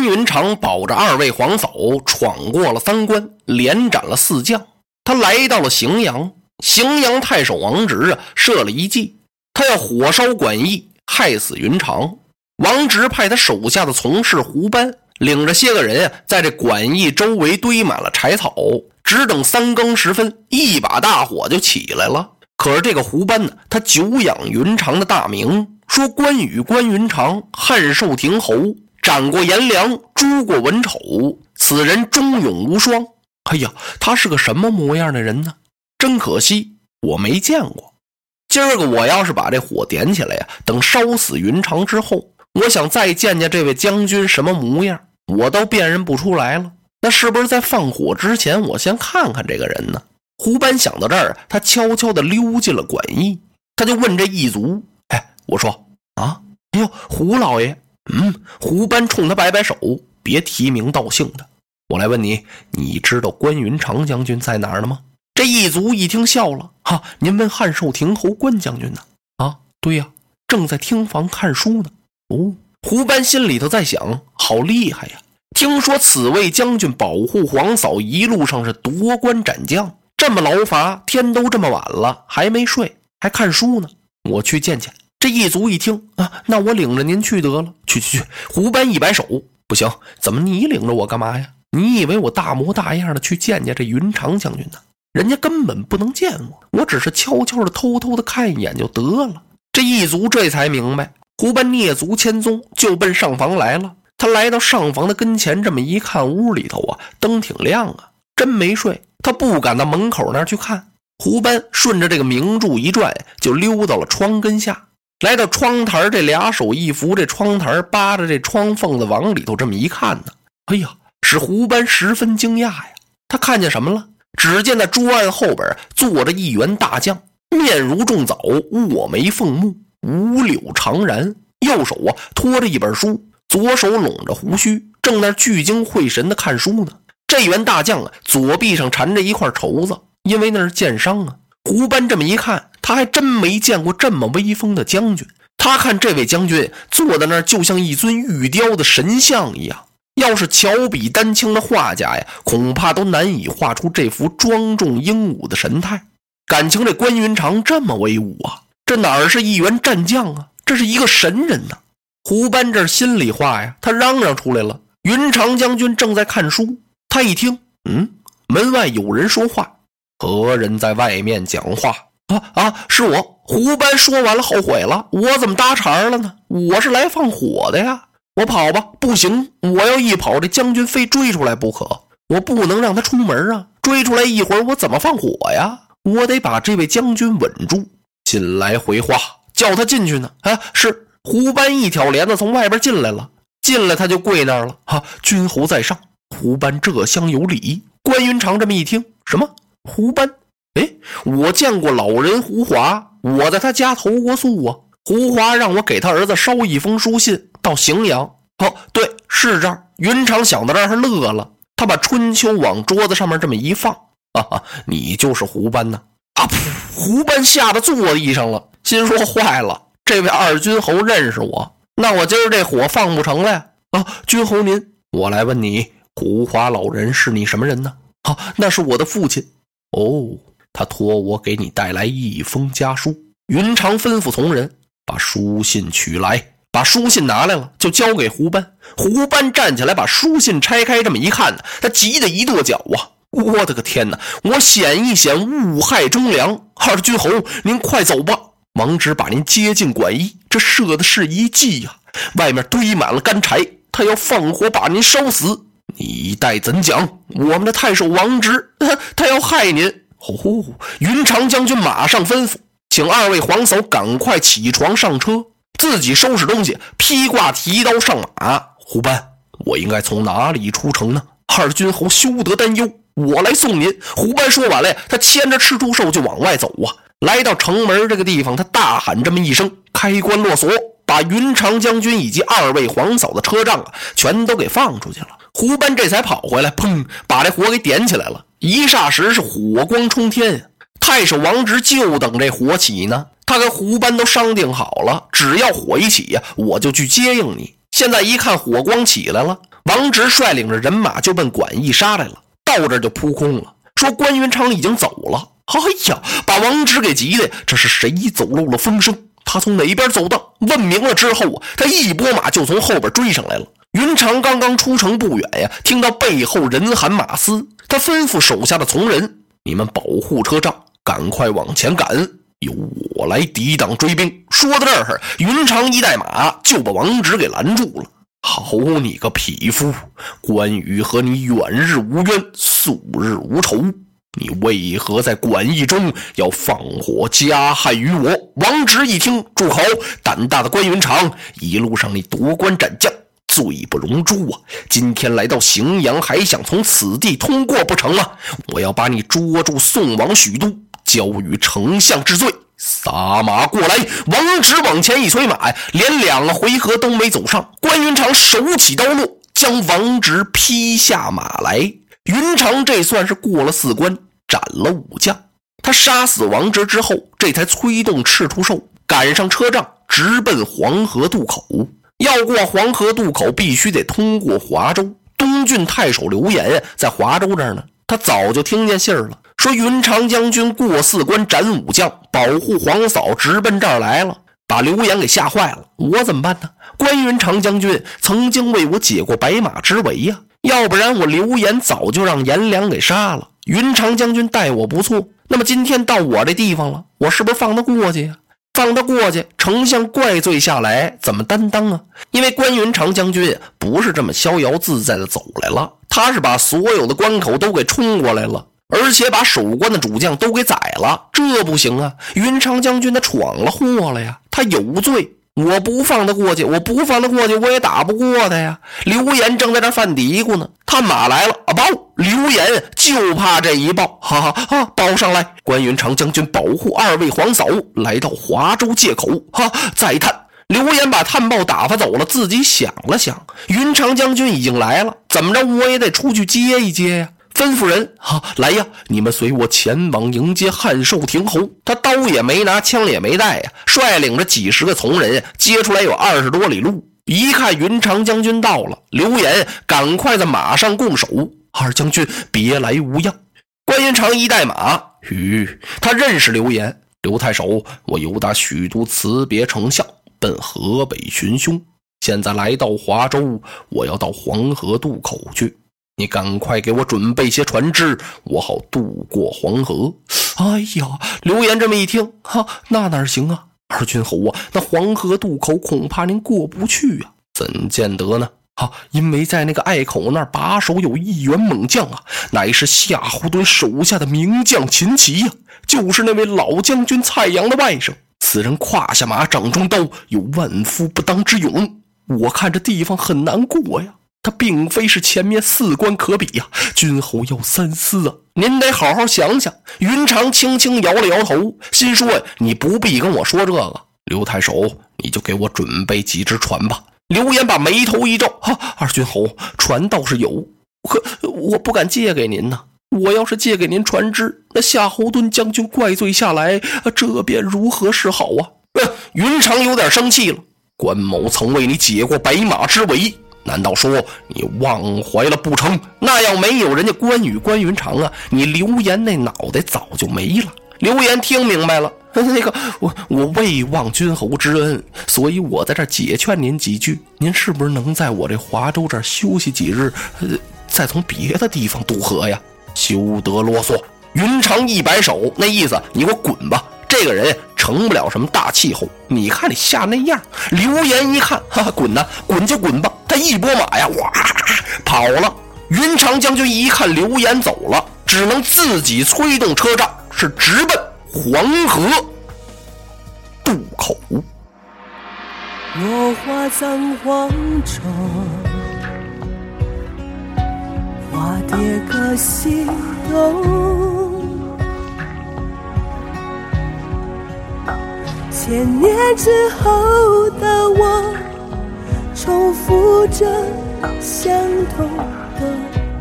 关云长保着二位皇嫂闯过了三关，连斩了四将。他来到了荥阳，荥阳太守王直啊设了一计，他要火烧馆驿，害死云长。王直派他手下的从事胡班领着些个人啊，在这馆驿周围堆满了柴草，只等三更时分，一把大火就起来了。可是这个胡班呢，他久仰云长的大名，说关羽关云长汉寿亭侯，斩过颜良，诛过文丑，此人忠勇无双。哎呀，他是个什么模样的人呢？真可惜，我没见过。今儿个我要是把这火点起来呀，等烧死云长之后。我想再见见这位将军什么模样，我都辨认不出来了。那是不是在放火之前，我先看看这个人呢？胡班想到这儿，他悄悄地溜进了馆驿，他就问这一族：“哎，我说啊，哎呦，胡老爷，嗯。”胡班冲他摆摆手：“别提名道姓的。我来问你，你知道关云长将军在哪儿呢吗？”这一族一听笑了：“哈，您问汉寿亭侯关将军呢？啊，对呀，正在厅房看书呢。”哦，胡班心里头在想：好厉害呀！听说此位将军保护皇嫂一路上是夺关斩将，这么劳乏，天都这么晚了还没睡，还看书呢。我去见见。这一族一听啊，那我领着您去得了。去去去！胡班一摆手，不行，怎么你领着我干嘛呀？你以为我大模大样的去见见这云长将军呢？人家根本不能见我，我只是悄悄的、偷偷的看一眼就得了。这一族这才明白。胡班蹑足千踪，就奔上房来了。他来到上房的跟前，这么一看，屋里头啊，灯挺亮啊，真没睡。他不敢到门口那儿去看。胡班顺着这个明柱一转，就溜到了窗根下，来到窗台这俩手一扶这窗台，扒着这窗缝子往里头这么一看呢，哎呀，使胡班十分惊讶呀。他看见什么了？只见那桌案后边坐着一员大将，面如重枣，卧眉凤目。五柳长髯，右手啊托着一本书，左手拢着胡须，正那聚精会神的看书呢。这员大将啊，左臂上缠着一块绸子，因为那是箭伤啊。胡班这么一看，他还真没见过这么威风的将军。他看这位将军坐在那儿，就像一尊玉雕的神像一样。要是巧笔丹青的画家呀，恐怕都难以画出这幅庄重英武的神态。感情这关云长这么威武啊！这哪儿是一员战将啊？这是一个神人呐！胡班这心里话呀，他嚷嚷出来了。云长将军正在看书，他一听，嗯，门外有人说话，何人在外面讲话？啊啊，是我！胡班说完了，后悔了，我怎么搭茬了呢？我是来放火的呀！我跑吧，不行，我要一跑，这将军非追出来不可，我不能让他出门啊！追出来一会儿，我怎么放火呀？我得把这位将军稳住。进来回话，叫他进去呢。啊，是胡班一挑帘子从外边进来了，进来他就跪那儿了。哈，君侯在上。胡班这厢有礼。关云长这么一听，什么胡班？哎，我见过老人胡华，我在他家投过宿啊。胡华让我给他儿子捎一封书信到荥阳。哦，对，是这儿。云长想到这儿，他乐了。他把春秋往桌子上面这么一放，哈哈，你就是胡班呐。啊！噗！胡班吓得坐地上了，心说坏了，这位二军侯认识我，那我今儿这火放不成了呀！啊，君侯您，我来问你，胡华老人是你什么人呢？啊，那是我的父亲。哦，他托我给你带来一封家书。云长吩咐从人把书信取来，把书信拿来了，就交给胡班。胡班站起来，把书信拆开，这么一看呢，他急得一跺脚啊！我的个天哪！我险一险误害忠良，二军侯，您快走吧。王直把您接进馆驿，这设的是一计呀。外面堆满了干柴，他要放火把您烧死。你待怎讲？我们的太守王直，他要害您。哦，云长将军马上吩咐，请二位皇嫂赶快起床上车，自己收拾东西，披挂提刀上马。胡班，我应该从哪里出城呢？二军侯休得担忧。我来送您。胡班说完了，他牵着赤兔兽就往外走啊。来到城门这个地方，他大喊这么一声：“开关落锁，把云长将军以及二位皇嫂的车仗啊，全都给放出去了。”胡班这才跑回来，砰，把这火给点起来了。一霎时是火光冲天。太守王直就等这火起呢。他跟胡班都商定好了，只要火一起呀，我就去接应你。现在一看火光起来了，王直率领着人马就奔管驿杀来了，到这就扑空了，说关云长已经走了。哎呀，把王直给急的，这是谁走漏了风声？他从哪边走的？问明了之后啊，他一拨马就从后边追上来了。云长刚刚出城不远呀，听到背后人喊马嘶，他吩咐手下的从人：“你们保护车仗，赶快往前赶，由我来抵挡追兵。”说到这儿，云长一带马就把王直给拦住了。好你个匹夫！关羽和你远日无冤，素日无仇。你为何在馆驿中要放火加害于我？王直一听，住口！胆大的关云长，一路上你夺关斩将，罪不容诛啊！今天来到荥阳，还想从此地通过不成吗？我要把你捉住，送往许都，交与丞相治罪。撒马过来！王直往前一催马，连两个回合都没走上，关云长手起刀落，将王直劈下马来。云长这算是过了四关，斩了武将。他杀死王直之后，这才催动赤兔兽赶上车仗，直奔黄河渡口。要过黄河渡口，必须得通过华州。东郡太守刘岩在华州这儿呢，他早就听见信儿了，说云长将军过四关斩五将，保护皇嫂，直奔这儿来了，把刘岩给吓坏了。我怎么办呢？关云长将军曾经为我解过白马之围呀。要不然我刘岩早就让颜良给杀了。云长将军待我不错，那么今天到我这地方了，我是不是放他过去呀？放他过去，丞相怪罪下来怎么担当啊？因为关云长将军不是这么逍遥自在的走来了，他是把所有的关口都给冲过来了，而且把守关的主将都给宰了，这不行啊！云长将军他闯了祸了呀，他有罪。我不放他过去，我不放他过去，我也打不过他呀。刘岩正在这犯嘀咕呢，探马来了啊！报，刘岩就怕这一报，哈哈哈！报上来，关云长将军保护二位皇嫂来到华州界口，哈！再探，刘岩把探报打发走了，自己想了想，云长将军已经来了，怎么着我也得出去接一接呀。吩咐人哈来呀！你们随我前往迎接汉寿亭侯。他刀也没拿，枪也没带呀，率领着几十个从人接出来有二十多里路。一看云长将军到了，刘岩赶快在马上拱手：“二将军别来无恙。”关云长一带马，吁，他认识刘岩。刘太守，我由打许都辞别丞相，奔河北寻兄，现在来到华州，我要到黄河渡口去。你赶快给我准备些船只，我好渡过黄河。哎呀，刘岩这么一听，哈，那哪行啊？二军侯啊，那黄河渡口恐怕您过不去啊。怎见得呢？哈，因为在那个隘口那儿把守有一员猛将啊，乃是夏侯惇手下的名将秦琪呀，就是那位老将军蔡阳的外甥。此人胯下马，掌中刀，有万夫不当之勇。我看这地方很难过呀。他并非是前面四关可比呀，君侯要三思啊！您得好好想想。云长轻轻摇了摇头，心说：“你不必跟我说这个，刘太守，你就给我准备几只船吧。”刘岩把眉头一皱：“哈，二君侯，船倒是有，可我不敢借给您呐。我要是借给您船只，那夏侯惇将军怪罪下来，这便如何是好啊？”云长有点生气了。关某曾为你解过白马之围。难道说你忘怀了不成？那要没有人家关羽、关云长啊，你刘岩那脑袋早就没了。刘岩听明白了，那个我我未忘君侯之恩，所以我在这解劝您几句。您是不是能在我这华州这儿休息几日，再从别的地方渡河呀？休得啰嗦！云长一摆手，那意思你给我滚吧。这个人成不了什么大气候，你看你吓那样。刘岩一看，哈哈，滚呐，滚就滚吧。他一拨马呀，哇，跑了。云长将军一看刘岩走了，只能自己催动车仗，是直奔黄河渡口。落花葬黄冢，花蝶各西东。千年之后的我，重复着相同的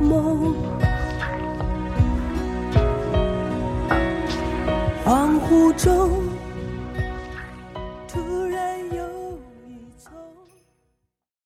梦。恍惚中。